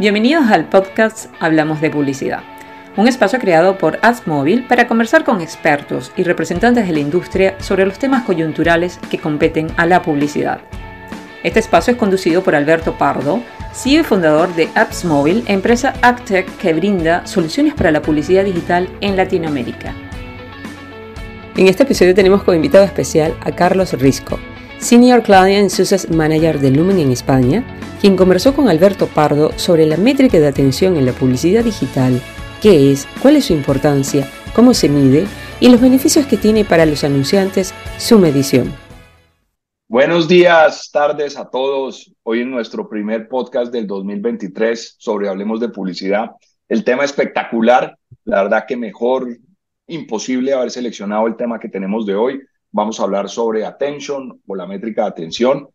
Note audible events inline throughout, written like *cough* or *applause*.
Bienvenidos al podcast Hablamos de Publicidad, un espacio creado por AdsMobile para conversar con expertos y representantes de la industria sobre los temas coyunturales que competen a la publicidad. Este espacio es conducido por Alberto Pardo, CEO y fundador de AppsMobile, empresa AppTech que brinda soluciones para la publicidad digital en Latinoamérica. En este episodio tenemos como invitado especial a Carlos Risco, Senior Client Success Manager de Lumen en España, quien conversó con Alberto Pardo sobre la métrica de atención en la publicidad digital, qué es, cuál es su importancia, cómo se mide y los beneficios que tiene para los anunciantes su medición. Buenos días, tardes a todos. Hoy en nuestro primer podcast del 2023 sobre Hablemos de Publicidad. El tema espectacular, la verdad que mejor imposible haber seleccionado el tema que tenemos de hoy. Vamos a hablar sobre attention o la métrica de atención,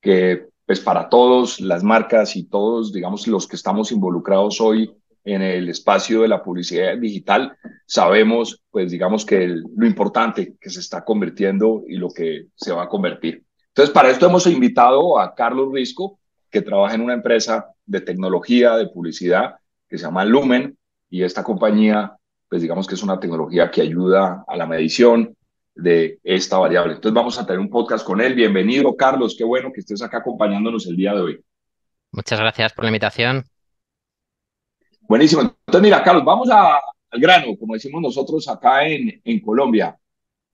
que pues para todos las marcas y todos, digamos, los que estamos involucrados hoy en el espacio de la publicidad digital, sabemos, pues digamos que lo importante que se está convirtiendo y lo que se va a convertir. Entonces, para esto hemos invitado a Carlos Risco, que trabaja en una empresa de tecnología de publicidad que se llama Lumen, y esta compañía, pues digamos que es una tecnología que ayuda a la medición, de esta variable. Entonces vamos a tener un podcast con él. Bienvenido, Carlos. Qué bueno que estés acá acompañándonos el día de hoy. Muchas gracias por la invitación. Buenísimo. Entonces, mira, Carlos, vamos al grano, como decimos nosotros acá en, en Colombia.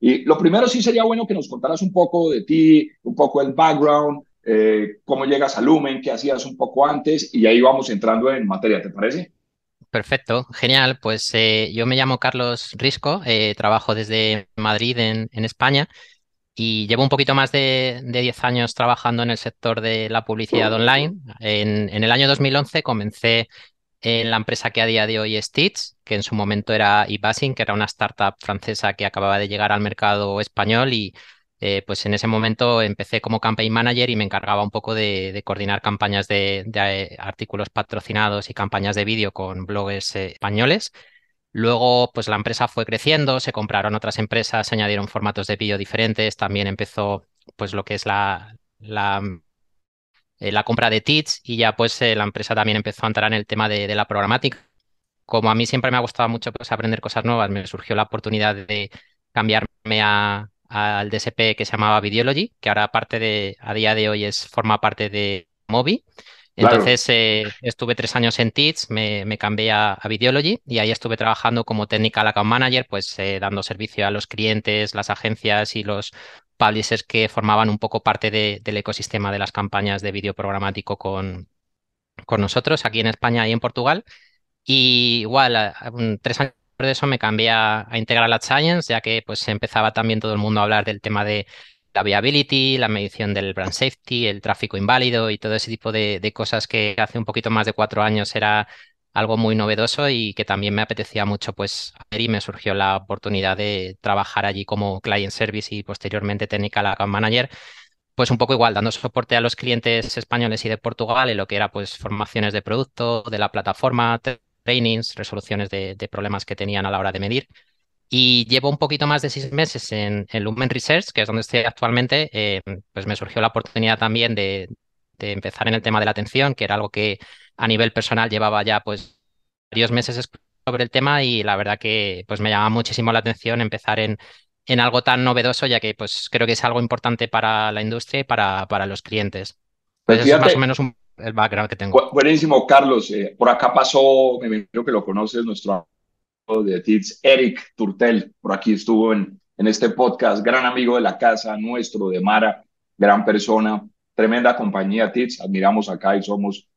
Y lo primero sí sería bueno que nos contaras un poco de ti, un poco el background, eh, cómo llegas a Lumen, qué hacías un poco antes, y ahí vamos entrando en materia, ¿te parece? Perfecto, genial. Pues eh, yo me llamo Carlos Risco, eh, trabajo desde Madrid en, España y llevo un poquito más de, 10 años trabajando en el sector de la publicidad online. En, el año 2011 comencé en la empresa que a día de hoy es Tits, que en su momento era eBasing, que era una startup francesa que acababa de llegar al mercado español y eh, pues en ese momento empecé como campaign manager y me encargaba un poco de, coordinar campañas de, eh, artículos patrocinados y campañas de vídeo con bloggers eh, españoles. Luego, pues la empresa fue creciendo, se compraron otras empresas, se añadieron formatos de vídeo diferentes, también empezó pues lo que es la, la, la compra de TITS y ya pues la empresa también empezó a entrar en el tema de, de la programática. Como a mí siempre me ha gustado mucho pues, aprender cosas nuevas, me surgió la oportunidad de cambiarme a, al DSP que se llamaba Videology, que ahora parte de, a día de hoy es, forma parte de Mobi. Entonces eh, estuve tres años en TITS, me, me cambié a, Videology y ahí estuve trabajando como Technical Account Manager, pues eh, dando servicio a los clientes, las agencias y los publishers que formaban un poco parte del ecosistema de las campañas de vídeo programático con, con nosotros aquí en España y en Portugal. Y igual, tres años de eso me cambié a, integrar la Science, ya que pues empezaba también todo el mundo a hablar del tema de la viability, la medición del brand safety, el tráfico inválido y todo ese tipo de, cosas que hace un poquito más de cuatro años era algo muy novedoso y que también me apetecía mucho pues hacer y me surgió la oportunidad de trabajar allí como client service y posteriormente technical account manager. Pues un poco igual, dando soporte a los clientes españoles y de Portugal en lo que era pues formaciones de producto, de la plataforma, trainings, resoluciones de, problemas que tenían a la hora de medir. Y llevo un poquito más de seis meses en, Lumen Research, que es donde estoy actualmente. Eh, pues me surgió la oportunidad también de, empezar en el tema de la atención, que era algo que a nivel personal llevaba ya pues varios meses sobre el tema y la verdad que pues me llama muchísimo la atención empezar en, en algo tan novedoso, ya que pues creo que es algo importante para la industria y para, para los clientes. Pues es más o menos un el background que tengo. Buenísimo, Carlos. Eh, por acá pasó, me imagino que lo conoces, nuestro amigo de TITS, Eric Turtel. Por aquí estuvo en, este podcast, gran amigo de la casa, nuestro, de Mara, gran persona, tremenda compañía TITS. Admiramos acá y somos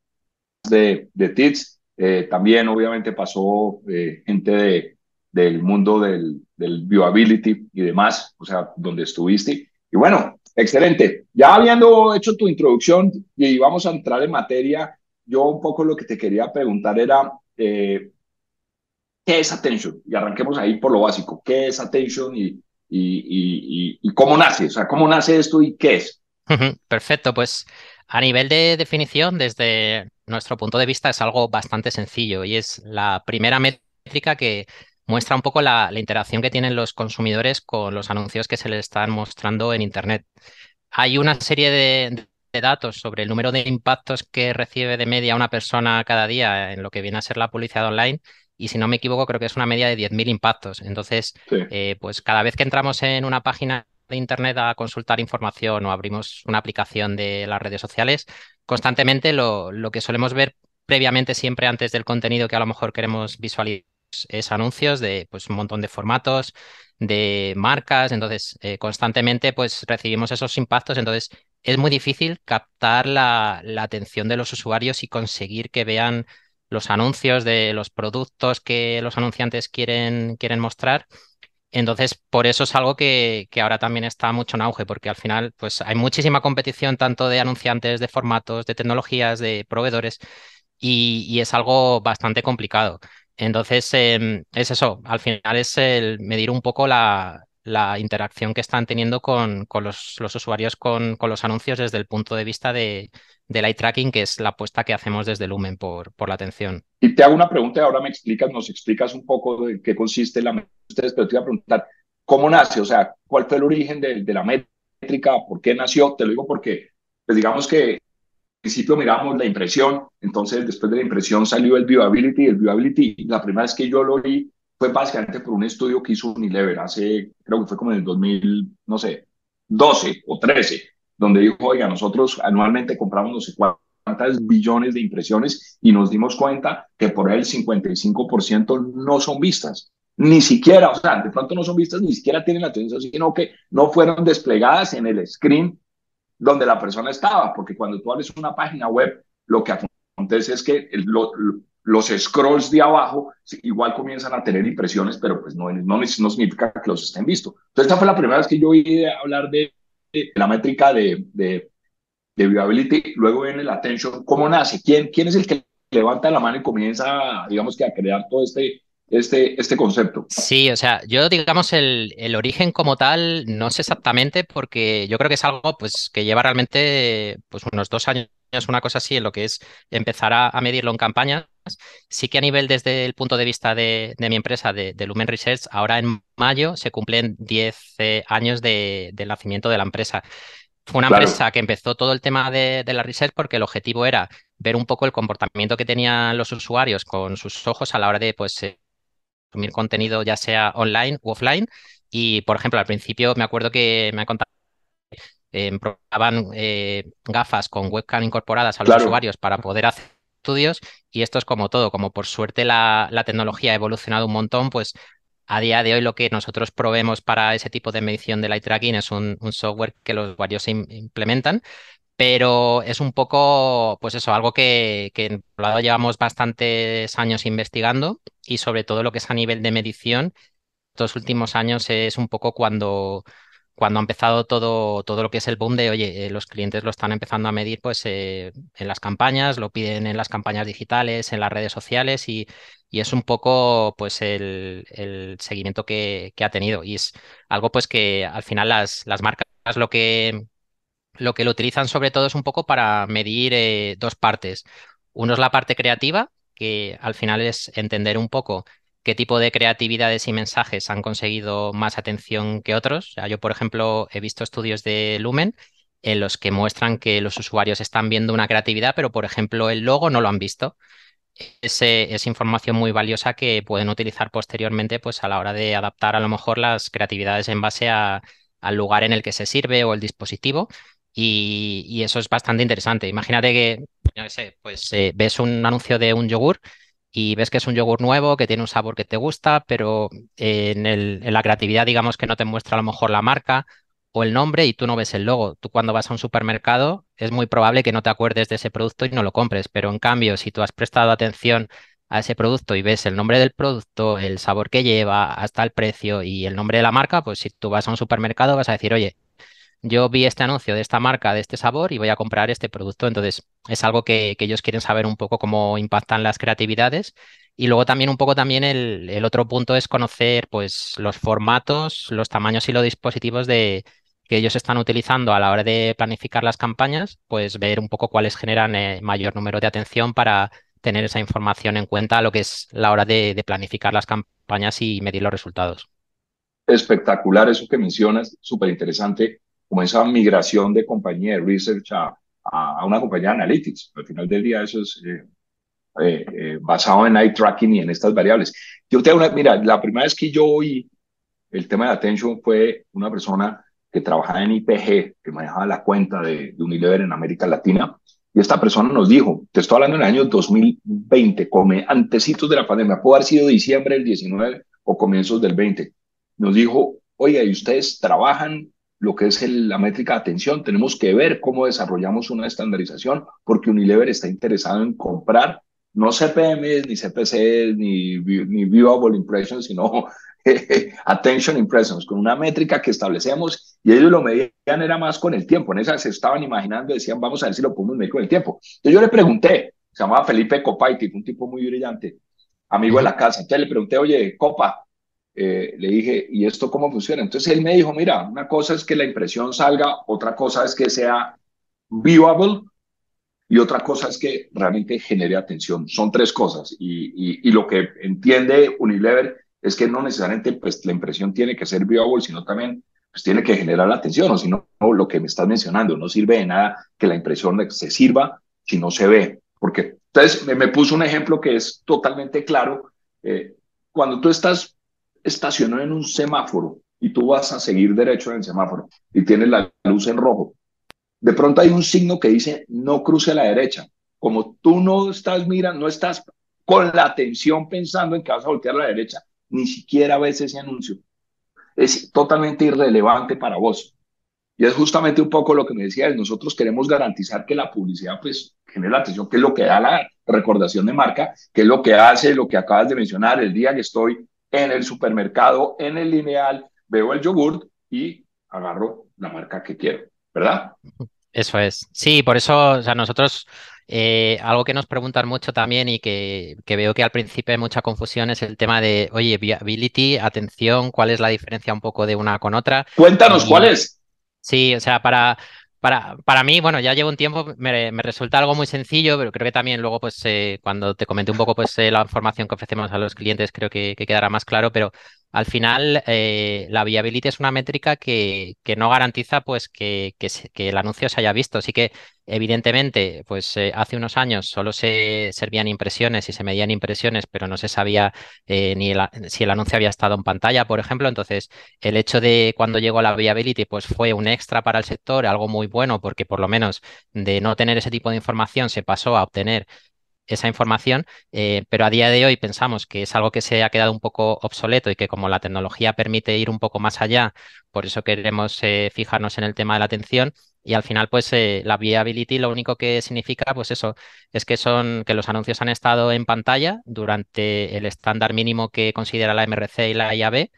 de, de TITS. Eh, también, obviamente, pasó eh, gente de, del mundo del, del viewability y demás, o sea, donde estuviste. Y bueno, Excelente. Ya habiendo hecho tu introducción y vamos a entrar en materia, yo un poco lo que te quería preguntar era, eh, ¿qué es Attention? Y arranquemos ahí por lo básico. ¿Qué es Attention y, y, y, cómo nace? O sea, ¿cómo nace esto y qué es? Perfecto, pues a nivel de definición, desde nuestro punto de vista, es algo bastante sencillo y es la primera métrica que muestra un poco la, interacción que tienen los consumidores con los anuncios que se les están mostrando en Internet. Hay una serie de, de datos sobre el número de impactos que recibe de media una persona cada día en lo que viene a ser la publicidad online. Y si no me equivoco, creo que es una media de 10.000 impactos. Entonces, eh, pues cada vez que entramos en una página de Internet a consultar información o abrimos una aplicación de las redes sociales, constantemente lo, lo que solemos ver previamente siempre antes del contenido que a lo mejor queremos visualizar es anuncios de pues, un montón de formatos, de marcas, entonces eh, constantemente pues recibimos esos impactos, entonces es muy difícil captar la, atención de los usuarios y conseguir que vean los anuncios de los productos que los anunciantes quieren, quieren mostrar. Entonces, por eso es algo que, que, ahora también está mucho en auge, porque al final pues, hay muchísima competición tanto de anunciantes, de formatos, de tecnologías, de proveedores, y, y es algo bastante complicado. Entonces, em, es eso, al final es el medir un poco la, interacción que están teniendo con, los, usuarios con, los anuncios desde el punto de vista de, del eye tracking, que es la apuesta que hacemos desde Lumen por, la atención. Y te hago una pregunta y ahora me explicas, nos explicas un poco de qué consiste la ustedes, pero te iba a preguntar, ¿cómo nace? O sea, ¿cuál fue el origen de, de la métrica? ¿Por qué nació? Te lo digo porque, pues digamos que principio miramos la impresión, entonces después de la impresión salió el viewability, el viewability, la primera vez que yo lo vi fue básicamente por un estudio que hizo Unilever hace, creo que fue como en el 2000, no sé, 12 o 13, donde dijo, oiga, nosotros anualmente compramos no sé cuántas billones de impresiones y nos dimos cuenta que por ahí el 55% no son vistas. Ni siquiera, o sea, de pronto no son vistas, ni siquiera tienen la atención, sino que no fueron desplegadas en el screen donde la persona estaba, porque cuando tú abres una página web, lo que acontece es que los scrolls de abajo igual comienzan a tener impresiones, pero pues no, no, significa que los estén vistos. Entonces, esta fue la primera vez que yo oí hablar de, la métrica de, de, de, viewability. Luego viene la attention. ¿Cómo nace? ¿Quién, ¿Quién es el que levanta la mano y comienza, digamos que a crear todo este, este, este concepto. Sí, o sea, yo digamos el, el, origen como tal no sé exactamente porque yo creo que es algo pues que lleva realmente pues unos dos años, una cosa así, en lo que es empezar a, medirlo en campañas. Sí que a nivel desde el punto de vista de, de mi empresa, de, Lumen Research, ahora en mayo se cumplen 10 eh, años de, del nacimiento de la empresa. Fue una empresa que empezó todo el tema de, de, la research porque el objetivo era ver un poco el comportamiento que tenían los usuarios con sus ojos a la hora de pues, eh, consumir contenido ya sea online u offline. Y, por ejemplo, al principio me acuerdo que me han contado eh, probaban eh, gafas con webcam incorporadas a los usuarios para poder hacer estudios y esto es como todo, como por suerte la, la, tecnología ha evolucionado un montón, pues a día de hoy lo que nosotros probemos para ese tipo de medición del eye tracking es un, un software que los usuarios implementan, pero es un poco, pues eso, algo que, que llevamos bastantes años investigando y sobre todo lo que es a nivel de medición, estos últimos años es un poco cuando, cuando ha empezado todo, todo lo que es el boom de, oye, eh, los clientes lo están empezando a medir pues eh, en las campañas, lo piden en las campañas digitales, en las redes sociales y, y es un poco pues el, el seguimiento que, que, ha tenido. Y es algo pues que al final las, las marcas lo que lo que lo utilizan sobre todo es un poco para medir eh, dos partes. Uno es la parte creativa, que al final es entender un poco qué tipo de creatividades y mensajes han conseguido más atención que otros. yo, por ejemplo, he visto estudios de Lumen en los que muestran que los usuarios están viendo una creatividad, pero, por ejemplo, el logo no lo han visto. Es, es, información muy valiosa que pueden utilizar posteriormente pues, a la hora de adaptar a lo mejor las creatividades en base al lugar en el que se sirve o el dispositivo y, eso es bastante interesante. Imagínate que, sé, pues eh, ves un anuncio de un yogur y ves que es un yogur nuevo, que tiene un sabor que te gusta, pero en, el, en la creatividad, digamos que no te muestra a lo mejor la marca o el nombre y tú no ves el logo. Tú cuando vas a un supermercado es muy probable que no te acuerdes de ese producto y no lo compres, pero en cambio, si tú has prestado atención a ese producto y ves el nombre del producto, el sabor que lleva, hasta el precio y el nombre de la marca, pues si tú vas a un supermercado vas a decir, oye, yo vi este anuncio de esta marca, de este sabor y voy a comprar este producto. Entonces, es algo que, ellos quieren saber un poco cómo impactan las creatividades. Y luego también un poco también el, otro punto es conocer pues los formatos, los tamaños y los dispositivos de, que ellos están utilizando a la hora de planificar las campañas, pues ver un poco cuáles generan eh, mayor número de atención para tener esa información en cuenta a lo que es la hora de planificar las campañas y medir los resultados. Espectacular eso que mencionas, súper interesante como esa migración de compañía de research a, a, una compañía de analytics. Al final del día eso es eh, eh, eh, basado en eye tracking y en estas variables. Yo tengo una, mira, la primera vez que yo oí el tema de attention fue una persona que trabajaba en IPG, que manejaba la cuenta de, de Unilever en América Latina, y esta persona nos dijo, te estoy hablando en el año 2020, come, antecitos de la pandemia, puede haber sido diciembre del 19 o comienzos del 20, nos dijo, oiga, ¿y ustedes trabajan lo que es la métrica de atención? Tenemos que ver cómo desarrollamos una estandarización, porque Unilever está interesado en comprar no CPMs, ni CPCs, ni, ni Viewable Impressions, sino *laughs* Attention Impressions, con una métrica que establecemos y ellos lo medían era más con el tiempo. En esa se estaban imaginando, decían, vamos a ver si lo podemos medir con el tiempo. Entonces yo le pregunté, se llamaba Felipe Copaiti, un tipo muy brillante, amigo de la casa. Entonces le pregunté, oye, Copa, eh, le dije, ¿y esto cómo funciona? Entonces él me dijo, mira, una cosa es que la impresión salga, otra cosa es que sea viewable y otra cosa es que realmente genere atención. Son tres cosas. Y, y, lo que entiende Unilever es que no necesariamente pues, la impresión tiene que ser viable, sino también pues, tiene que generar la atención, o si no, lo que me estás mencionando, no sirve de nada que la impresión se sirva si no se ve. Porque entonces me, puso un ejemplo que es totalmente claro. Eh, cuando tú estás estacionado en un semáforo y tú vas a seguir derecho en el semáforo y tienes la luz en rojo, de pronto hay un signo que dice no cruce a la derecha. Como tú no estás mirando, no estás con la atención pensando en que vas a voltear a la derecha, ni siquiera ves ese anuncio. Es totalmente irrelevante para vos. Y es justamente un poco lo que me decías, nosotros queremos garantizar que la publicidad pues genere la atención, que es lo que da la recordación de marca, que es lo que hace lo que acabas de mencionar, el día que estoy en el supermercado, en el lineal, veo el yogurt y agarro la marca que quiero. ¿verdad? Eso es. Sí, por eso, o sea, nosotros eh, algo que nos preguntan mucho también y que, veo que al principio hay mucha confusión es el tema de, oye, viability, atención, ¿cuál es la diferencia un poco de una con otra? Cuéntanos, ¿cuál es? Sí, o sea, para, para, para mí, bueno, ya llevo un tiempo, me, resulta algo muy sencillo, pero creo que también luego, pues, eh, cuando te comenté un poco, pues, eh, la información que ofrecemos a los clientes, creo que, quedará más claro, pero al final eh, la viability es una métrica que, que no garantiza, pues, que, que, el anuncio se haya visto. Así que, evidentemente, pues, hace unos años solo se servían impresiones y se medían impresiones, pero no se sabía ni si el anuncio había estado en pantalla, por ejemplo. Entonces, el hecho de cuando llegó la viability, pues, fue un extra para el sector, algo muy bueno porque por lo menos de no tener ese tipo de información se pasó a obtener esa información, eh, pero a día de hoy pensamos que es algo que se ha quedado un poco obsoleto y que como la tecnología permite ir un poco más allá, por eso queremos eh, fijarnos en el tema de la atención y al final pues eh, la viability lo único que significa pues eso es que son que los anuncios han estado en pantalla durante el estándar mínimo que considera la MRC y la IAB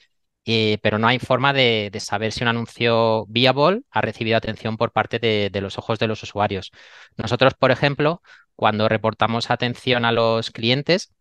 eh, pero no hay forma de, saber si un anuncio viable ha recibido atención por parte de, los ojos de los usuarios. Nosotros, por ejemplo, cuando reportamos atención a los clientes,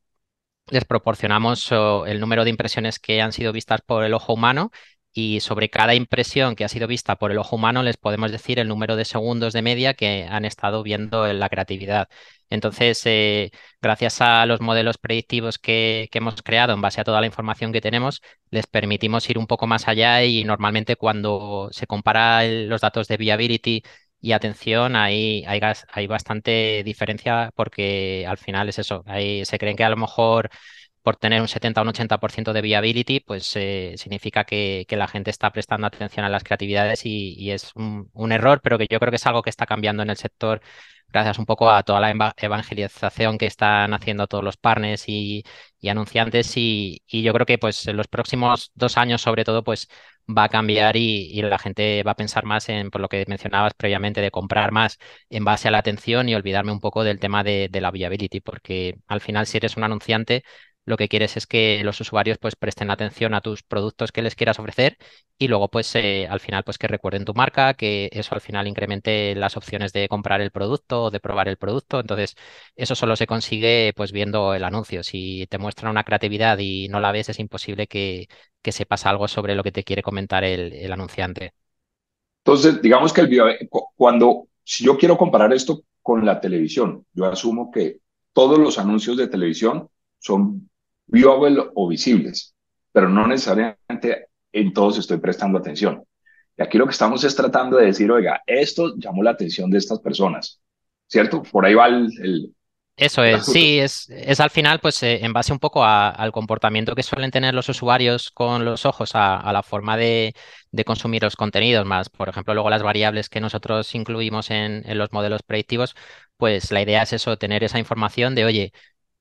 les proporcionamos el número de impresiones que han sido vistas por el ojo humano y sobre cada impresión que ha sido vista por el ojo humano les podemos decir el número de segundos de media que han estado viendo en la creatividad. Entonces, eh, gracias a los modelos predictivos que, hemos creado en base a toda la información que tenemos, les permitimos ir un poco más allá y normalmente cuando se compara los datos de viability y atención, hay, hay, bastante diferencia porque al final es eso, se creen que a lo mejor por tener un 70 o un 80% de viability, pues eh, significa que, la gente está prestando atención a las creatividades y, es un, error, pero que yo creo que es algo que está cambiando en el sector gracias un poco a toda la evangelización que están haciendo todos los partners y, anunciantes y, yo creo que pues en los próximos dos años sobre todo pues va a cambiar y, la gente va a pensar más en por lo que mencionabas previamente de comprar más en base a la atención y olvidarme un poco del tema de, de la viability porque al final si eres un anunciante lo que quieres es que los usuarios pues presten atención a tus productos que les quieras ofrecer y luego pues eh, al final pues que recuerden tu marca, que eso al final incremente las opciones de comprar el producto o de probar el producto. Entonces eso solo se consigue pues viendo el anuncio. Si te muestran una creatividad y no la ves es imposible que, que sepas algo sobre lo que te quiere comentar el, anunciante. Entonces digamos que el cuando si yo quiero comparar esto con la televisión, yo asumo que todos los anuncios de televisión son viewable o visibles, pero no necesariamente en todos estoy prestando atención. Y aquí lo que estamos es tratando de decir, oiga, esto llamó la atención de estas personas, ¿cierto? Por ahí va el, eso es, sí, es, es al final, pues eh, en base un poco al comportamiento que suelen tener los usuarios con los ojos, a, la forma de, consumir los contenidos, más, por ejemplo, luego las variables que nosotros incluimos en, los modelos predictivos, pues la idea es eso, tener esa información de, oye,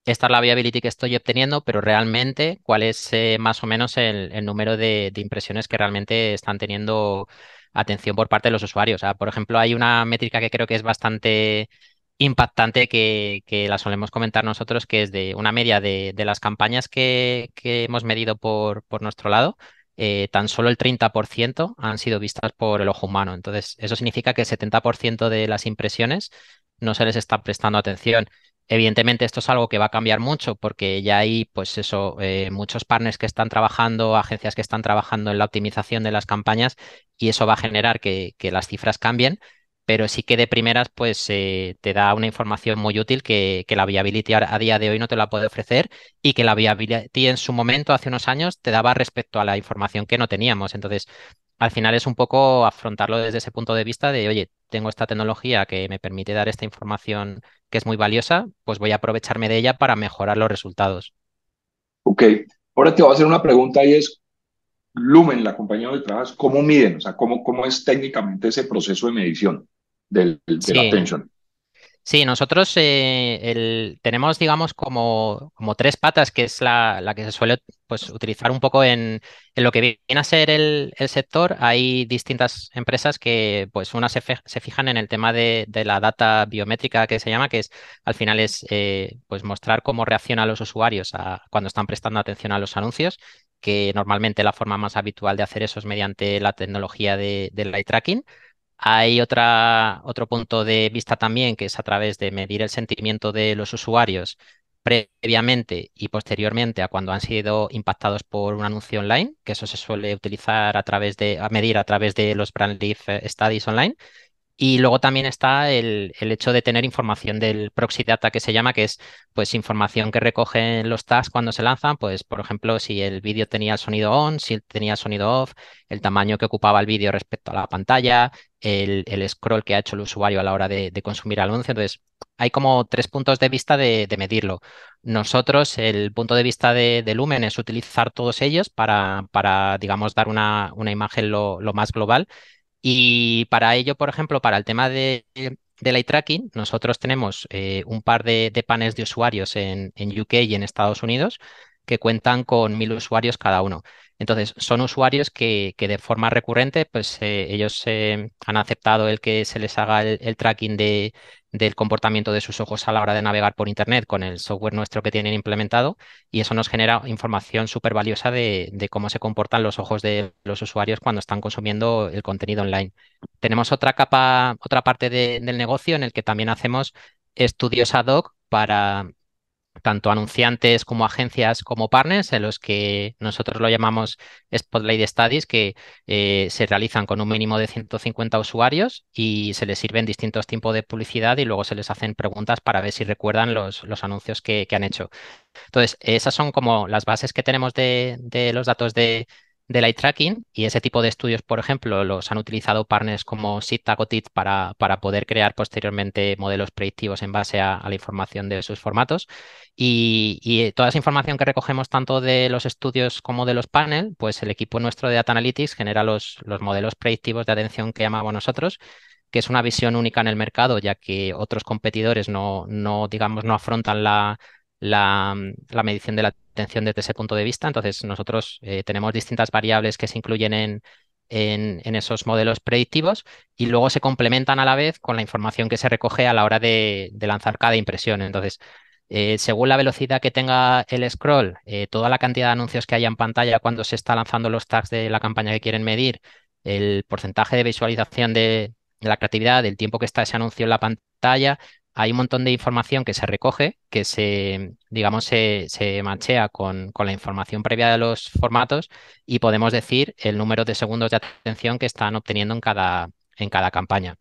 esta es la viability que estoy obteniendo, pero realmente cuál es eh, más o menos el, número de, impresiones que realmente están teniendo atención por parte de los usuarios. O por ejemplo, hay una métrica que creo que es bastante impactante que, la solemos comentar nosotros, que es de una media de, las campañas que, hemos medido por, por nuestro lado, eh, tan solo el 30% han sido vistas por el ojo humano. Entonces, eso significa que el 70% de las impresiones no se les está prestando atención. Evidentemente, esto es algo que va a cambiar mucho porque ya hay, pues eso, eh, muchos partners que están trabajando, agencias que están trabajando en la optimización de las campañas y eso va a generar que, que las cifras cambien pero sí que de primeras pues eh, te da una información muy útil que, la viability a, día de hoy no te la puede ofrecer y que la viability en su momento, hace unos años, te daba respecto a la información que no teníamos. Entonces, al final es un poco afrontarlo desde ese punto de vista de, oye, tengo esta tecnología que me permite dar esta información que es muy valiosa, pues voy a aprovecharme de ella para mejorar los resultados. Ok, ahora te voy a hacer una pregunta y es, Lumen, la compañía de trabajas, ¿cómo miden? O sea, ¿cómo, ¿cómo es técnicamente ese proceso de medición? del, de la attention. Sí, nosotros eh, tenemos, digamos, como, como, tres patas, que es la, la, que se suele pues, utilizar un poco en, en lo que viene a ser el, el, sector. Hay distintas empresas que, pues, unas se, fijan en el tema de, de, la data biométrica que se llama, que es, al final, es eh, pues mostrar cómo reaccionan los usuarios a, cuando están prestando atención a los anuncios que normalmente la forma más habitual de hacer eso es mediante la tecnología de, del eye tracking. Hay otro punto de vista también, que es a través de medir el sentimiento de los usuarios previamente y posteriormente a cuando han sido impactados por un anuncio online, que eso se suele utilizar a través de, a medir a través de los Brand Leaf eh, Studies online. Y luego también está el, hecho de tener información del proxy data que se llama, que es pues información que recogen los tags cuando se lanzan, pues por ejemplo si el vídeo tenía el sonido on, si tenía el sonido off, el tamaño que ocupaba el vídeo respecto a la pantalla, el, scroll que ha hecho el usuario a la hora de, consumir el anuncio. Entonces hay como tres puntos de vista de, medirlo. Nosotros, el punto de vista de, Lumen es utilizar todos ellos para, para digamos, dar una, una imagen lo, lo más global y para ello, por ejemplo, para el tema de, del eye tracking, nosotros tenemos eh, un par de, de, paneles de usuarios en, en, UK y en Estados Unidos que cuentan con mil usuarios cada uno. Entonces, son usuarios que, que de forma recurrente, pues eh, ellos eh, han aceptado el que se les haga el tracking de, del comportamiento de sus ojos a la hora de navegar por Internet con el software nuestro que tienen implementado y eso nos genera información súper valiosa de, cómo se comportan los ojos de los usuarios cuando están consumiendo el contenido online. Tenemos otra capa, otra parte del negocio en el que también hacemos estudios ad hoc para tanto anunciantes como agencias como partners, en los que nosotros lo llamamos Spotlight Studies, que eh, se realizan con un mínimo de 150 usuarios y se les sirven distintos tipos de publicidad y luego se les hacen preguntas para ver si recuerdan los, los anuncios que, han hecho. Entonces, esas son como las bases que tenemos de, de los datos de, del eye tracking y ese tipo de estudios, por ejemplo, los han utilizado partners como SIT para, para poder crear posteriormente modelos predictivos en base a, la información de sus formatos. Y, y, toda esa información que recogemos tanto de los estudios como de los panels, pues el equipo nuestro de Data Analytics genera los, los modelos predictivos de atención que llamamos nosotros que es una visión única en el mercado, ya que otros competidores no, no digamos, no afrontan la, la, la medición de la atención desde ese punto de vista. Entonces, nosotros eh, tenemos distintas variables que se incluyen en, en, esos modelos predictivos y luego se complementan a la vez con la información que se recoge a la hora de, lanzar cada impresión. Entonces, eh, según la velocidad que tenga el scroll, eh, toda la cantidad de anuncios que haya en pantalla cuando se está lanzando los tags de la campaña que quieren medir, el porcentaje de visualización de, de la creatividad, del tiempo que está ese anuncio en la pantalla, hay un montón de información que se recoge, que se, digamos, se, machea con, la información previa de los formatos y podemos decir el número de segundos de atención que están obteniendo en cada, en cada campaña.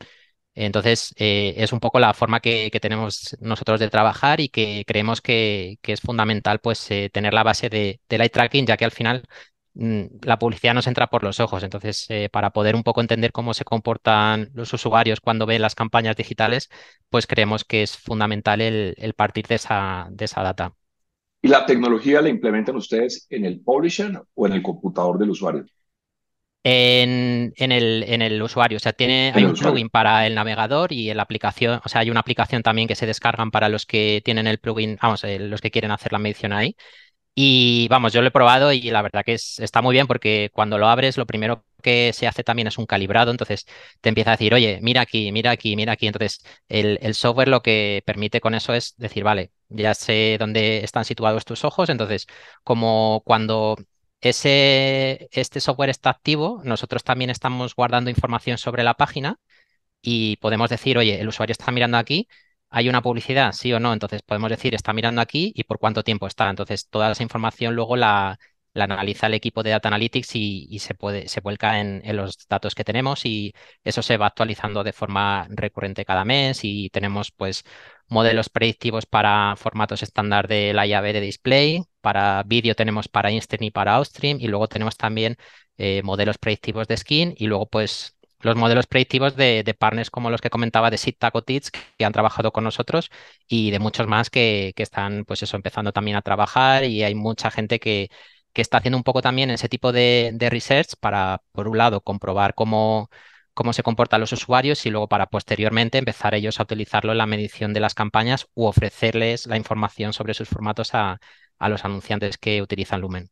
Entonces, eh, es un poco la forma que, tenemos nosotros de trabajar y que creemos que, es fundamental pues, eh, tener la base de, del eye tracking, ya que al final la publicidad nos entra por los ojos. Entonces, eh, para poder un poco entender cómo se comportan los usuarios cuando ven las campañas digitales, pues creemos que es fundamental el, el partir de esa, de esa data. ¿Y la tecnología la implementan ustedes en el publisher o en el computador del usuario? En, en, el, en el usuario, o sea, tiene, hay un plugin para el navegador y en la aplicación, o sea, hay una aplicación también que se descargan para los que tienen el plugin, vamos, eh, los que quieren hacer la medición ahí. Y vamos, yo lo he probado y la verdad que es, está muy bien porque cuando lo abres, lo primero que se hace también es un calibrado, entonces te empieza a decir, oye, mira aquí, mira aquí, mira aquí. Entonces, el, el software lo que permite con eso es decir, vale, ya sé dónde están situados tus ojos, entonces, como cuando ese, este software está activo, nosotros también estamos guardando información sobre la página y podemos decir, oye, el usuario está mirando aquí, hay una publicidad, sí o no, entonces podemos decir, está mirando aquí y por cuánto tiempo está. Entonces, toda esa información luego la, analiza el equipo de Data Analytics y, se, puede, se vuelca en, los datos que tenemos y eso se va actualizando de forma recurrente cada mes y tenemos pues modelos predictivos para formatos estándar de la llave de display, para vídeo tenemos para Instant y para Outstream y luego tenemos también eh, modelos predictivos de skin y luego pues los modelos predictivos de, partners como los que comentaba de Sit Taco Tits, que han trabajado con nosotros, y de muchos más que, están, pues eso, empezando también a trabajar, y hay mucha gente que, que está haciendo un poco también ese tipo de, research para, por un lado, comprobar cómo, cómo se comportan los usuarios y luego para posteriormente empezar ellos a utilizarlo en la medición de las campañas u ofrecerles la información sobre sus formatos a, los anunciantes que utilizan Lumen.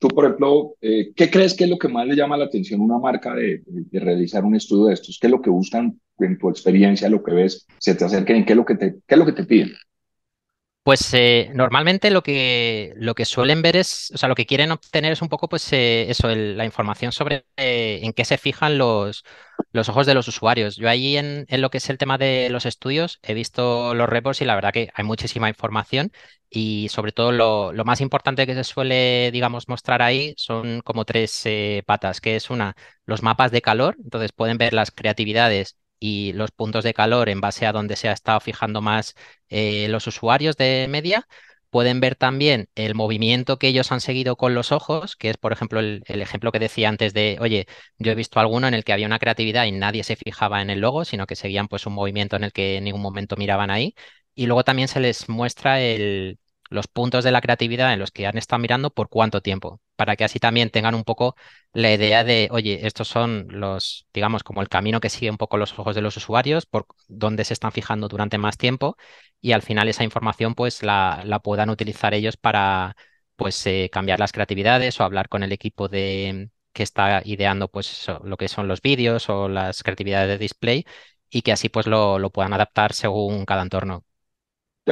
Tú, por ejemplo, eh, ¿qué crees que es lo que más le llama la atención a una marca de, realizar un estudio de estos? ¿Qué es lo que buscan en tu experiencia, lo que ves, se te acerquen? ¿Qué es lo que te, qué es lo que te piden? Pues eh, normalmente lo que, lo que suelen ver es, o sea, lo que quieren obtener es un poco, pues, eh, eso, la información sobre eh, en qué se fijan los, los ojos de los usuarios. Yo ahí en, en, lo que es el tema de los estudios he visto los reports y la verdad que hay muchísima información y sobre todo lo, lo más importante que se suele, digamos, mostrar ahí son como tres patas, que es una, los mapas de calor, entonces pueden ver las creatividades y los puntos de calor en base a donde se ha estado fijando más eh, los usuarios de media. Pueden ver también el movimiento que ellos han seguido con los ojos, que es, por ejemplo, el, ejemplo que decía antes de, oye, yo he visto alguno en el que había una creatividad y nadie se fijaba en el logo, sino que seguían pues un movimiento en el que en ningún momento miraban ahí. Y luego también se les muestra el, los puntos de la creatividad en los que han estado mirando por cuánto tiempo, para que así también tengan un poco la idea de, oye, estos son los, digamos, como el camino que sigue un poco los ojos de los usuarios, por dónde se están fijando durante más tiempo y al final esa información pues la, la puedan utilizar ellos para pues eh, cambiar las creatividades o hablar con el equipo de que está ideando pues lo que son los vídeos o las creatividades de display y que así pues lo, lo puedan adaptar según cada entorno.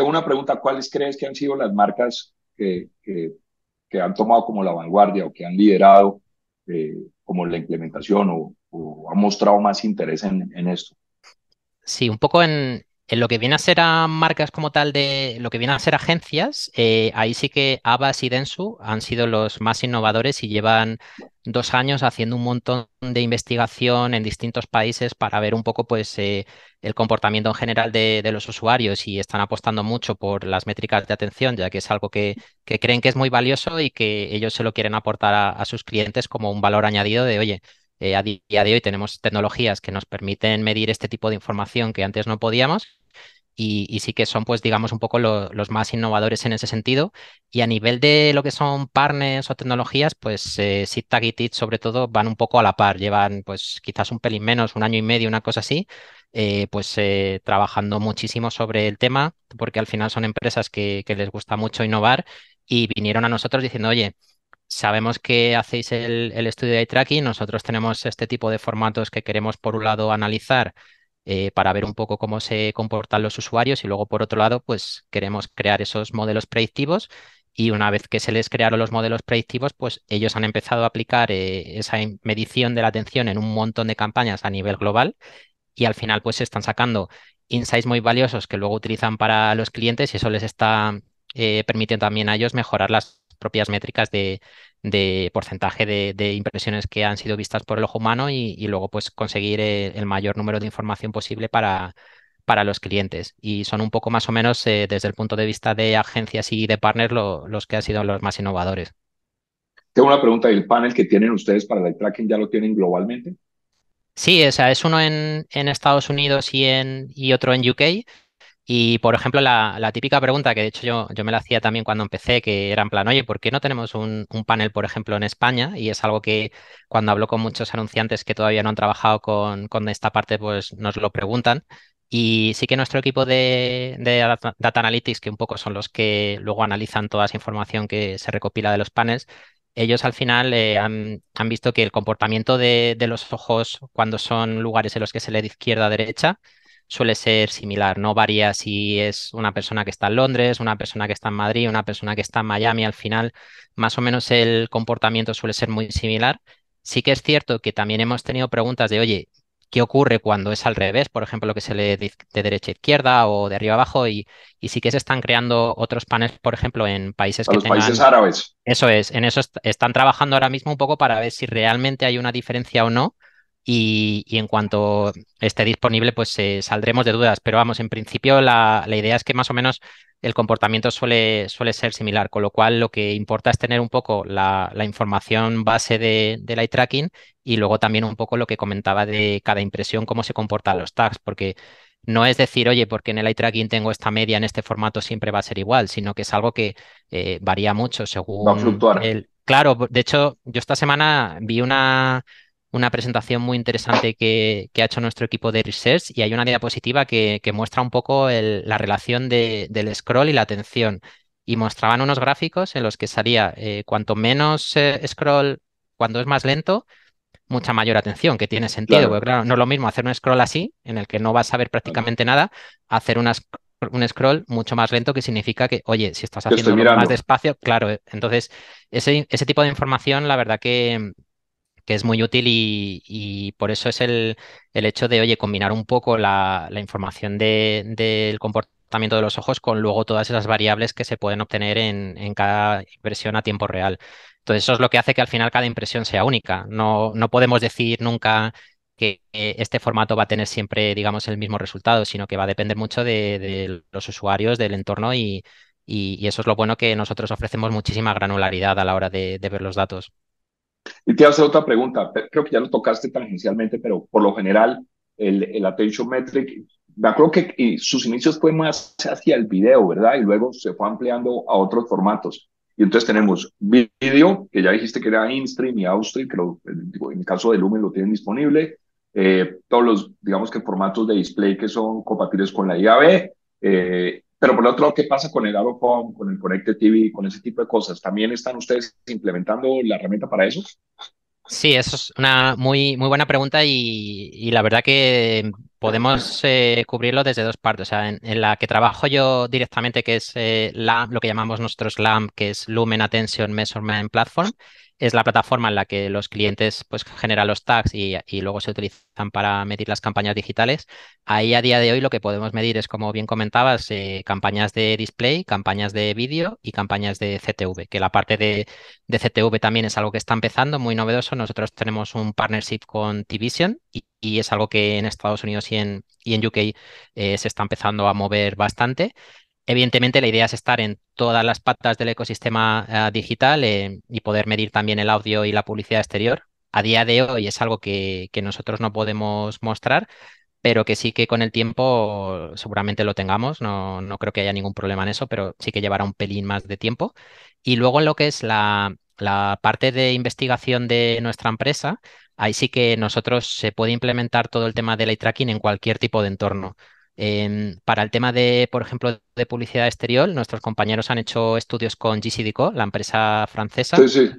Una pregunta, ¿cuáles crees que han sido las marcas que, que, han tomado como la vanguardia o que han liderado eh, como la implementación o, o, han mostrado más interés en, esto? Sí, un poco en, en lo que viene a ser a marcas como tal de lo que viene a ser agencias, eh, ahí sí que Abbas y Densu han sido los más innovadores y llevan dos años haciendo un montón de investigación en distintos países para ver un poco pues eh, el comportamiento en general de, los usuarios y están apostando mucho por las métricas de atención, ya que es algo que, creen que es muy valioso y que ellos se lo quieren aportar a sus clientes como un valor añadido de, oye, eh, a día de hoy tenemos tecnologías que nos permiten medir este tipo de información que antes no podíamos y, sí que son, pues, digamos, un poco los más innovadores en ese sentido. Y a nivel de lo que son partners o tecnologías, pues eh, SITAG y TIT sobre todo van un poco a la par, llevan pues quizás un pelín menos, un año y medio, una cosa así, eh, pues eh, trabajando muchísimo sobre el tema, porque al final son empresas que, les gusta mucho innovar y vinieron a nosotros diciendo, oye, Sabemos que hacéis el, estudio de eye tracking. Nosotros tenemos este tipo de formatos que queremos, por un lado, analizar eh, para ver un poco cómo se comportan los usuarios y luego, por otro lado, pues queremos crear esos modelos predictivos. Y una vez que se les crearon los modelos predictivos, pues ellos han empezado a aplicar eh, esa medición de la atención en un montón de campañas a nivel global y al final pues se están sacando insights muy valiosos que luego utilizan para los clientes y eso les está eh, permitiendo también a ellos mejorar las propias métricas de, porcentaje de, impresiones que han sido vistas por el ojo humano y, luego pues conseguir eh, el, mayor número de información posible para, para los clientes. Y son un poco más o menos eh, desde el punto de vista de agencias y de partners los que han sido los más innovadores. Tengo una pregunta, ¿el panel que tienen ustedes para el tracking ya lo tienen globalmente? Sí, o sea, es uno en, en Estados Unidos y, en, y otro en UK. Y, por ejemplo, la, típica pregunta que de hecho yo, yo, me la hacía también cuando empecé, que era en plan, oye, ¿por qué no tenemos un, panel, por ejemplo, en España? Y es algo que cuando hablo con muchos anunciantes que todavía no han trabajado con, con esta parte, pues nos lo preguntan. Y sí que nuestro equipo de, Data Analytics, que un poco son los que luego analizan toda esa información que se recopila de los panels, ellos al final eh, han, visto que el comportamiento de, de, los ojos cuando son lugares en los que se lee de izquierda a derecha suele ser similar, no varía si es una persona que está en Londres, una persona que está en Madrid, una persona que está en Miami, al final más o menos el comportamiento suele ser muy similar. Sí que es cierto que también hemos tenido preguntas de, oye, ¿qué ocurre cuando es al revés? Por ejemplo, que se lee de, derecha a izquierda o de arriba a abajo y, y, sí que se están creando otros paneles, por ejemplo, en países que los países árabes. Eso es, en eso están trabajando ahora mismo un poco para ver si realmente hay una diferencia o no y, en cuanto esté disponible, pues eh, saldremos de dudas. Pero vamos, en principio la, idea es que más o menos el comportamiento suele, suele, ser similar, con lo cual lo que importa es tener un poco la, información base de, del eye tracking y luego también un poco lo que comentaba de cada impresión, cómo se comportan los tags, porque no es decir, oye, porque en el eye tracking tengo esta media en este formato siempre va a ser igual, sino que es algo que eh, varía mucho según va a fluctuar. el. Claro, de hecho, yo esta semana vi una una presentación muy interesante que, ha hecho nuestro equipo de research y hay una diapositiva que, muestra un poco la relación del scroll y la atención. Y mostraban unos gráficos en los que salía eh, cuanto menos eh, scroll, cuando es más lento, mucha mayor atención, que tiene sentido, porque claro, no es lo mismo hacer un scroll así, en el que no vas a ver prácticamente nada, hacer un scroll mucho más lento, que significa que, oye, si estás haciendo más despacio, claro, eh, entonces ese, ese tipo de información, la verdad que, que es muy útil y, por eso es el, hecho de, oye, combinar un poco la, información del comportamiento de los ojos con luego todas esas variables que se pueden obtener en, cada impresión a tiempo real. Entonces, eso es lo que hace que al final cada impresión sea única. No, no podemos decir nunca que este formato va a tener siempre, digamos, el mismo resultado, sino que va a depender mucho de, los usuarios, del entorno y, eso es lo bueno que nosotros ofrecemos muchísima granularidad a la hora de ver los datos. Y te hacer otra pregunta, creo que ya lo tocaste tangencialmente, pero por lo general el, el attention metric, me acuerdo que sus inicios fue más hacia el video, ¿verdad? Y luego se fue ampliando a otros formatos. Y entonces tenemos video, que ya dijiste que era InStream y Outstream, que lo, en el caso de Lumen lo tienen disponible. Eh, todos los, digamos que formatos de display que son compatibles con la IAB. Eh, pero por otro lado, ¿qué pasa con el Home, con el Connected TV, con ese tipo de cosas? ¿También están ustedes implementando la herramienta para eso? Sí, eso es una muy, muy buena pregunta y, la verdad que podemos eh, cubrirlo desde dos partes. O sea, en, la que trabajo yo directamente, que es eh, lo que llamamos nosotros LAMP, que es Lumen Attention Measurement Platform, es la plataforma en la que los clientes pues, generan los tags y, luego se utilizan para medir las campañas digitales. Ahí a día de hoy lo que podemos medir es, como bien comentabas, eh, campañas de display, campañas de vídeo y campañas de CTV, que la parte de, CTV también es algo que está empezando, muy novedoso. Nosotros tenemos un partnership con T-Vision y, es algo que en Estados Unidos y en, y en UK eh, se está empezando a mover bastante. Evidentemente, la idea es estar en todas las patas del ecosistema eh, digital eh, y poder medir también el audio y la publicidad exterior. A día de hoy es algo que, nosotros no podemos mostrar, pero que sí que con el tiempo seguramente lo tengamos. No, no, creo que haya ningún problema en eso, pero sí que llevará un pelín más de tiempo. Y luego en lo que es la, la parte de investigación de nuestra empresa, ahí sí que nosotros se puede implementar todo el tema del eye tracking en cualquier tipo de entorno. Em, para el tema de, por ejemplo, de publicidad exterior, nuestros compañeros han hecho estudios con GCDCO, la empresa francesa. Sí, sí.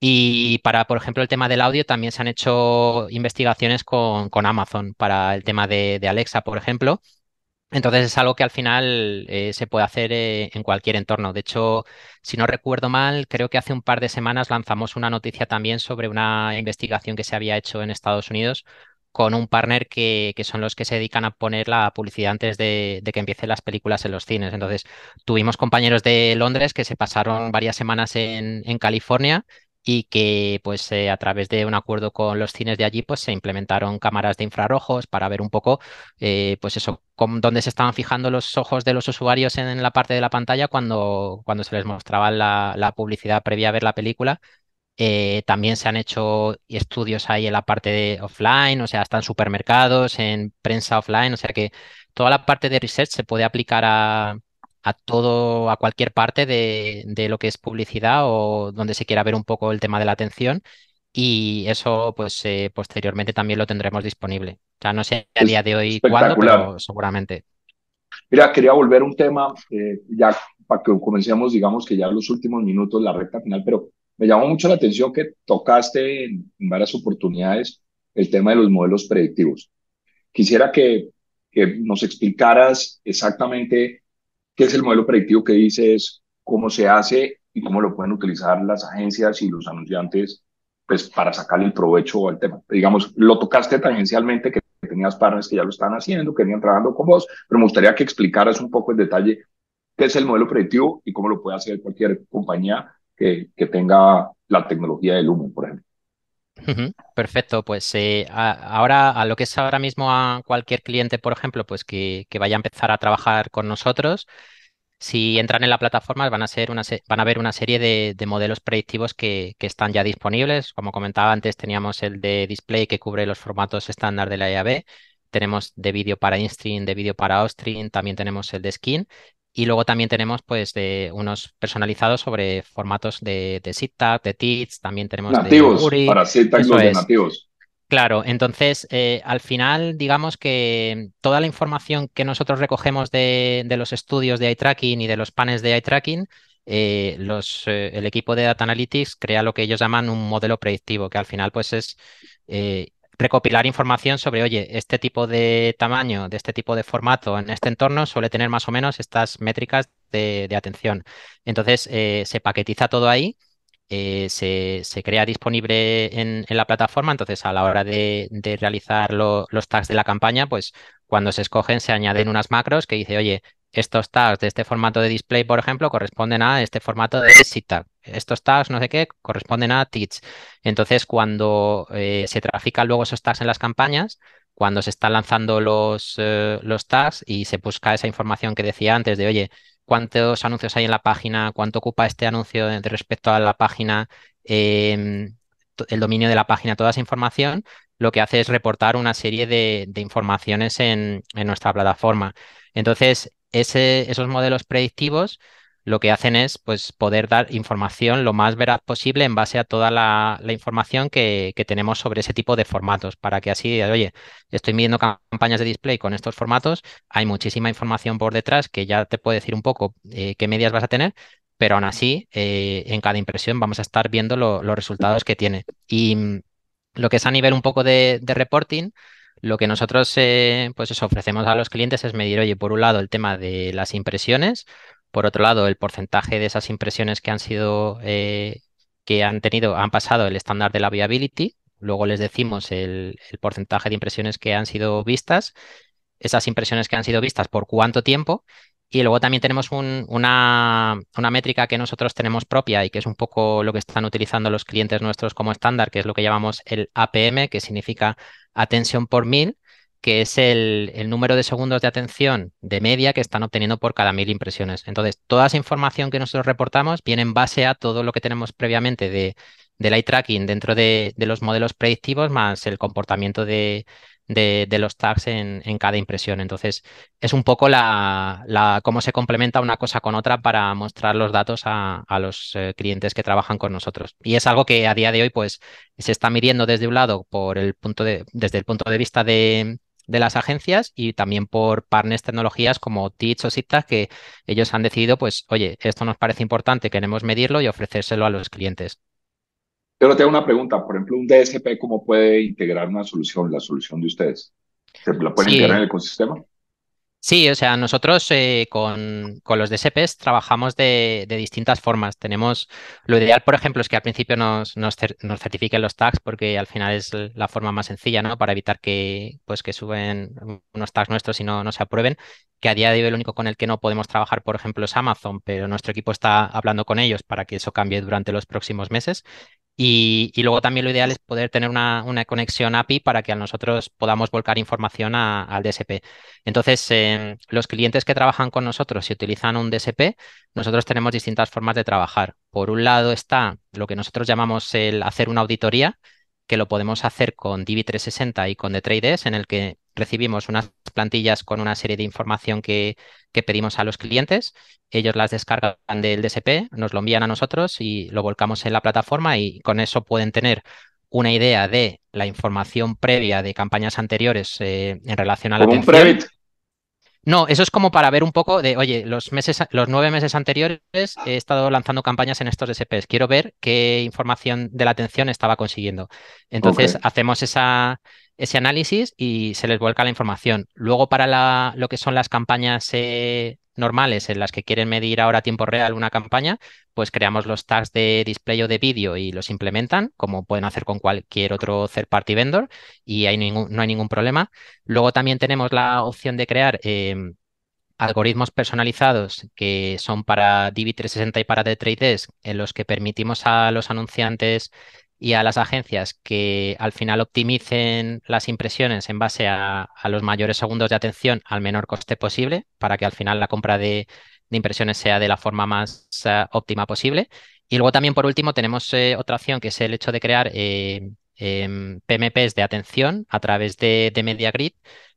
Y para, por ejemplo, el tema del audio también se han hecho investigaciones con, con Amazon para el tema de, Alexa, por ejemplo. Entonces es algo que al final eh, se puede hacer eh, en cualquier entorno. De hecho, si no recuerdo mal, creo que hace un par de semanas lanzamos una noticia también sobre una investigación que se había hecho en Estados Unidos con un partner que, son los que se dedican a poner la publicidad antes de, que empiecen las películas en los cines. Entonces, tuvimos compañeros de Londres que se pasaron varias semanas en, California y que pues eh, a través de un acuerdo con los cines de allí pues se implementaron cámaras de infrarrojos para ver un poco eh, pues eso dónde se estaban fijando los ojos de los usuarios en, la parte de la pantalla cuando, cuando se les mostraba la, la publicidad previa a ver la película Eh, también se han hecho estudios ahí en la parte de offline, o sea, están supermercados, en prensa offline, o sea que toda la parte de research se puede aplicar a, todo, a cualquier parte de, lo que es publicidad o donde se quiera ver un poco el tema de la atención. Y eso, pues, eh, posteriormente también lo tendremos disponible. O sea, no sé a día de hoy cuándo, pero seguramente. Mira, quería volver a un tema, eh, ya para que comencemos, digamos que ya los últimos minutos, la recta final, pero me llamó mucho la atención que tocaste en, varias oportunidades el tema de los modelos predictivos. Quisiera que, que nos explicaras exactamente qué es el modelo predictivo que dices, cómo se hace y cómo lo pueden utilizar las agencias y los anunciantes pues, para sacarle el provecho al tema. Digamos, lo tocaste tangencialmente que tenías partners que ya lo están haciendo, que venían trabajando con vos, pero me gustaría que explicaras un poco en detalle qué es el modelo predictivo y cómo lo puede hacer cualquier compañía que, tenga la tecnología de Lumen, por ejemplo. Perfecto, pues eh, ahora a lo que es ahora mismo a cualquier cliente, por ejemplo, pues que, vaya a empezar a trabajar con nosotros, si entran en la plataforma van a, ser una, van a ver una serie de, de modelos predictivos que, están ya disponibles. Como comentaba antes, teníamos el de display que cubre los formatos estándar de la EAB. Tenemos de vídeo para in-stream, de vídeo para out-stream, también tenemos el de skin y luego también tenemos pues de unos personalizados sobre formatos de, de SITAG, de TITS, también tenemos nativos, de para SITAG los de nativos. Claro, entonces eh, al final digamos que toda la información que nosotros recogemos de, de los estudios de eye tracking y de los panes de eye tracking, eh, los, eh, el equipo de Data Analytics crea lo que ellos llaman un modelo predictivo, que al final pues es recopilar información sobre, oye, este tipo de tamaño, de este tipo de formato en este entorno suele tener más o menos estas métricas de, atención. Entonces, eh, se paquetiza todo ahí. Eh, se, crea disponible en, la plataforma, entonces a la hora de, realizar los tags de la campaña, pues cuando se escogen se añaden unas macros que dice, oye, estos tags de este formato de display, por ejemplo, corresponden a este formato de tag Estos tags, no sé qué, corresponden a teach. Entonces, cuando eh, se trafican luego esos tags en las campañas, cuando se están lanzando los, eh, los tags y se busca esa información que decía antes de, oye, cuántos anuncios hay en la página, cuánto ocupa este anuncio de respecto a la página, em, el dominio de la página, toda esa información, lo que hace es reportar una serie de, informaciones en, en, nuestra plataforma. Entonces, esos modelos predictivos lo que hacen es pues, poder dar información lo más veraz posible en base a toda la, información que, tenemos sobre ese tipo de formatos, para que así, oye, estoy midiendo campañas de display con estos formatos, hay muchísima información por detrás que ya te puede decir un poco eh, qué medias vas a tener, pero aún así, eh, en cada impresión vamos a estar viendo los resultados que tiene. Y mm, lo que es a nivel un poco de reporting, lo que nosotros eh, pues ofrecemos a los clientes es medir, oye, por un lado el tema de las impresiones, por otro lado el porcentaje de esas impresiones que han sido, eh, que han tenido, han pasado el estándar de la viability, luego les decimos el, el porcentaje de impresiones que han sido vistas, esas impresiones que han sido vistas por cuánto tiempo y luego también tenemos una, métrica que nosotros tenemos propia y que es un poco lo que están utilizando los clientes nuestros como estándar, que es lo que llamamos el APM, que significa atención por mil, que es el, número de segundos de atención de media que están obteniendo por cada mil impresiones. Entonces, toda esa información que nosotros reportamos viene en base a todo lo que tenemos previamente de, del eye tracking dentro de, de los modelos predictivos, más el comportamiento de, de, los tags en, cada impresión. Entonces, es un poco la, cómo se complementa una cosa con otra para mostrar los datos a, los eh, clientes que trabajan con nosotros. Y es algo que a día de hoy, pues, se está midiendo desde un lado por el punto de, desde el punto de vista de, las agencias y también por partners tecnologías como Teach o SITAG que ellos han decidido, pues, oye, esto nos parece importante, queremos medirlo y ofrecérselo a los clientes. Pero te hago una pregunta, por ejemplo, un DSP, ¿cómo puede integrar una solución, la solución de ustedes? ¿Se la pueden integrar en el ecosistema? Sí, o sea, nosotros eh, con, con, los DSPs trabajamos de, de, distintas formas. Tenemos, lo ideal, por ejemplo, es que al principio nos, nos, nos, certifiquen los tags porque al final es la forma más sencilla, ¿no? Para evitar que, pues, que suben unos tags nuestros y no, no se aprueben. Que a día de hoy el único con el que no podemos trabajar, por ejemplo, es Amazon, pero nuestro equipo está hablando con ellos para que eso cambie durante los próximos meses. Y, luego también lo ideal es poder tener una, conexión API para que a nosotros podamos volcar información al DSP. Entonces, em, los clientes que trabajan con nosotros, si utilizan un DSP, nosotros tenemos distintas formas de trabajar. Por un lado está lo que nosotros llamamos el hacer una auditoría, que lo podemos hacer con DB360 y con The en el que recibimos unas plantillas con una serie de información que, pedimos a los clientes, ellos las descargan del DSP, nos lo envían a nosotros y lo volcamos en la plataforma y con eso pueden tener una idea de la información previa de campañas anteriores eh, en relación a la atención. No, eso es como para ver un poco de, oye, los meses, los nueve meses anteriores he estado lanzando campañas en estos DSPs. Quiero ver qué información de la atención estaba consiguiendo. Entonces hacemos esa, ese análisis y se les vuelca la información. Luego, para lo que son las campañas eh, normales en las que quieren medir ahora a tiempo real una campaña, pues creamos los tags de display o de vídeo y los implementan, como pueden hacer con cualquier otro third party vendor, y hay no hay ningún problema. Luego también tenemos la opción de crear em, algoritmos personalizados que son para DB360 y para The Trade en los que permitimos a los anunciantes y a las agencias que al final optimicen las impresiones en base a, los mayores segundos de atención al menor coste posible para que al final la compra de, impresiones sea de la forma más eh, óptima posible. Y luego también por último tenemos eh, otra opción que es el hecho de crear eh, em, PMPs de atención a través de, de MediaGrid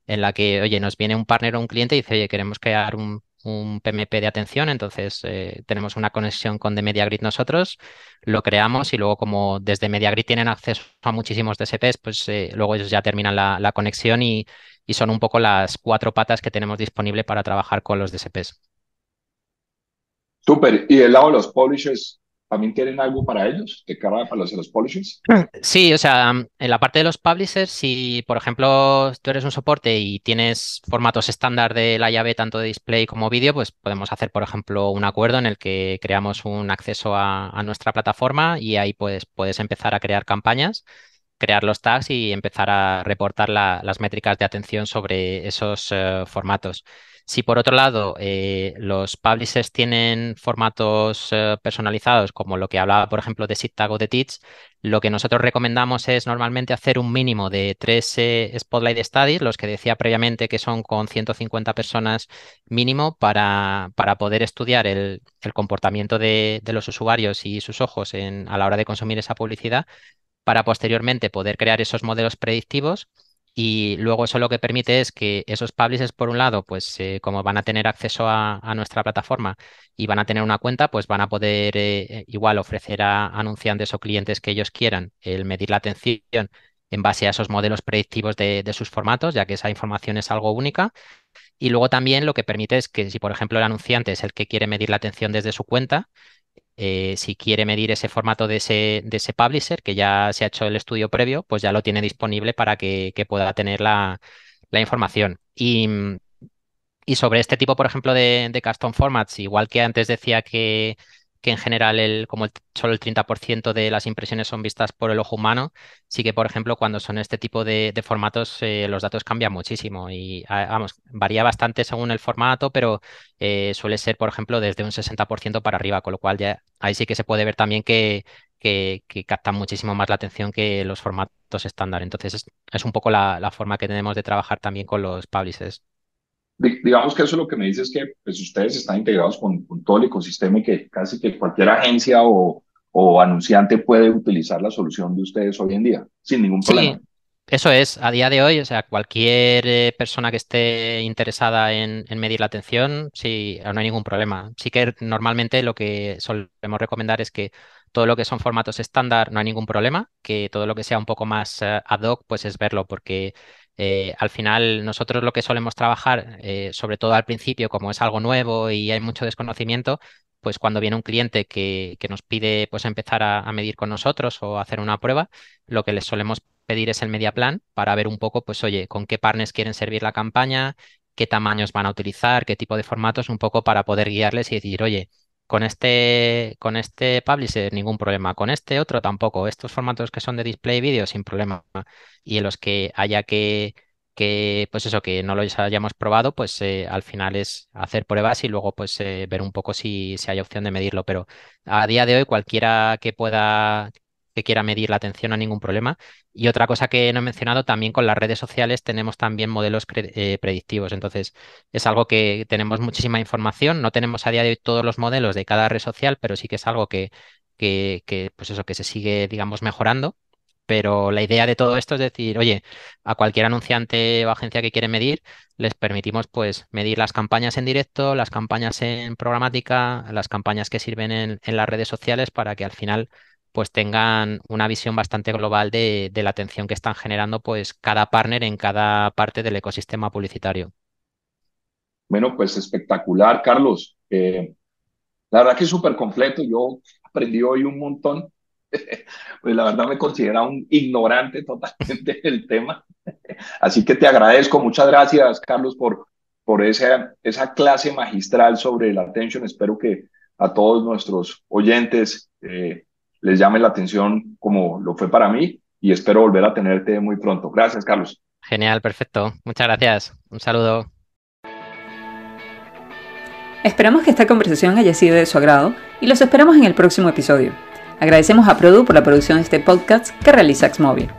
en la que, oye, nos viene un partner o un cliente y dice, oye, queremos crear un, un PMP de atención, entonces eh, tenemos una conexión con The MediaGrid nosotros, lo creamos y luego como desde MediaGrid tienen acceso a muchísimos DSPs, pues eh, luego ellos ya terminan la, conexión y, y, son un poco las cuatro patas que tenemos disponible para trabajar con los DSPs. Súper. Y del lado de los publishers, ¿También tienen algo para ellos de cara para los, los publishers? Sí, o sea, en la parte de los publishers, si por ejemplo tú eres un soporte y tienes formatos estándar de la llave tanto de display como vídeo, pues podemos hacer, por ejemplo, un acuerdo en el que creamos un acceso a, nuestra plataforma y ahí pues, puedes empezar a crear campañas crear los tags y empezar a reportar las métricas de atención sobre esos eh, formatos. Si por otro lado eh, los publishers tienen formatos eh, personalizados, como lo que hablaba, por ejemplo, de SITTAG o de Teach, lo que nosotros recomendamos es normalmente hacer un mínimo de tres eh, Spotlight Studies, los que decía previamente que son con 150 personas mínimo, para, para poder estudiar el, comportamiento de, los usuarios y sus ojos a la hora de consumir esa publicidad, para posteriormente poder crear esos modelos predictivos y luego eso lo que permite es que esos publishers, por un lado, pues eh, como van a tener acceso a, nuestra plataforma y van a tener una cuenta, pues van a poder eh, eh, igual ofrecer a anunciantes o clientes que ellos quieran el medir la atención en base a esos modelos predictivos de, de sus formatos, ya que esa información es algo única. Y luego también lo que permite es que si, por ejemplo, el anunciante es el que quiere medir la atención desde su cuenta, eh, si quiere medir ese formato de ese, de ese publisher, que ya se ha hecho el estudio previo, pues ya lo tiene disponible para que, pueda tener la, información. Y, y, sobre este tipo, por ejemplo, de custom formats, igual que antes decía que que en general el, como solo el 30% de las impresiones son vistas por el ojo humano, sí que, por ejemplo, cuando son este tipo de, formatos, eh, los datos cambian muchísimo y, vamos, varía bastante según el formato, pero eh, suele ser, por ejemplo, desde un 60% para arriba, con lo cual ya ahí sí que se puede ver también que, captan muchísimo más la atención que los formatos estándar. Entonces, es, un poco la, la forma que tenemos de trabajar también con los publishers digamos que eso lo que me dice es que pues, ustedes están integrados con, todo el ecosistema y que casi que cualquier agencia o, o, anunciante puede utilizar la solución de ustedes hoy en día sin ningún problema. Sí. Eso es, a día de hoy, o sea, cualquier eh, persona que esté interesada en, en, medir la atención, sí, no hay ningún problema. Sí que normalmente lo que solemos recomendar es que todo lo que son formatos estándar no hay ningún problema, que todo lo que sea un poco más eh, ad hoc, pues es verlo, porque eh, al final, nosotros lo que solemos trabajar, eh, sobre todo al principio, como es algo nuevo y hay mucho desconocimiento, pues cuando viene un cliente que, nos pide pues empezar a, medir con nosotros o hacer una prueba, lo que les solemos pedir es el media plan para ver un poco, pues oye, con qué partners quieren servir la campaña, qué tamaños van a utilizar, qué tipo de formatos, un poco para poder guiarles y decir, oye, con este, con este publisher ningún problema, con este otro tampoco. Estos formatos que son de display vídeo sin problema. Y en los que haya que, que pues eso, que no los hayamos probado, pues eh, al final es hacer pruebas y luego pues eh, ver un poco si, si hay opción de medirlo. Pero a día de hoy cualquiera que pueda que quiera medir la atención, hay ningún problema. Y otra cosa que no he mencionado, también con las redes sociales tenemos también modelos eh, predictivos. Entonces, es algo que tenemos muchísima información. No tenemos a día de hoy todos los modelos de cada red social, pero sí que es algo que, que, que pues eso, que se sigue, digamos, mejorando pero la idea de todo esto es decir, oye, a cualquier anunciante o agencia que quiere medir, les permitimos pues medir las campañas en directo, las campañas en programática, las campañas que sirven en, las redes sociales para que al final pues tengan una visión bastante global de, la atención que están generando pues cada partner en cada parte del ecosistema publicitario. Bueno, pues espectacular, Carlos. Eh, la verdad que es súper completo. Yo aprendí hoy un montón *laughs* pues la verdad me considera un ignorante totalmente *laughs* del tema. Así que te agradezco, muchas gracias Carlos por, por esa, esa clase magistral sobre la atención. Espero que a todos nuestros oyentes eh, les llame la atención como lo fue para mí y espero volver a tenerte muy pronto. Gracias Carlos. Genial, perfecto. Muchas gracias. Un saludo. Esperamos que esta conversación haya sido de su agrado y los esperamos en el próximo episodio. Agradecemos a Produ por la producción de este podcast que realiza Xmobile.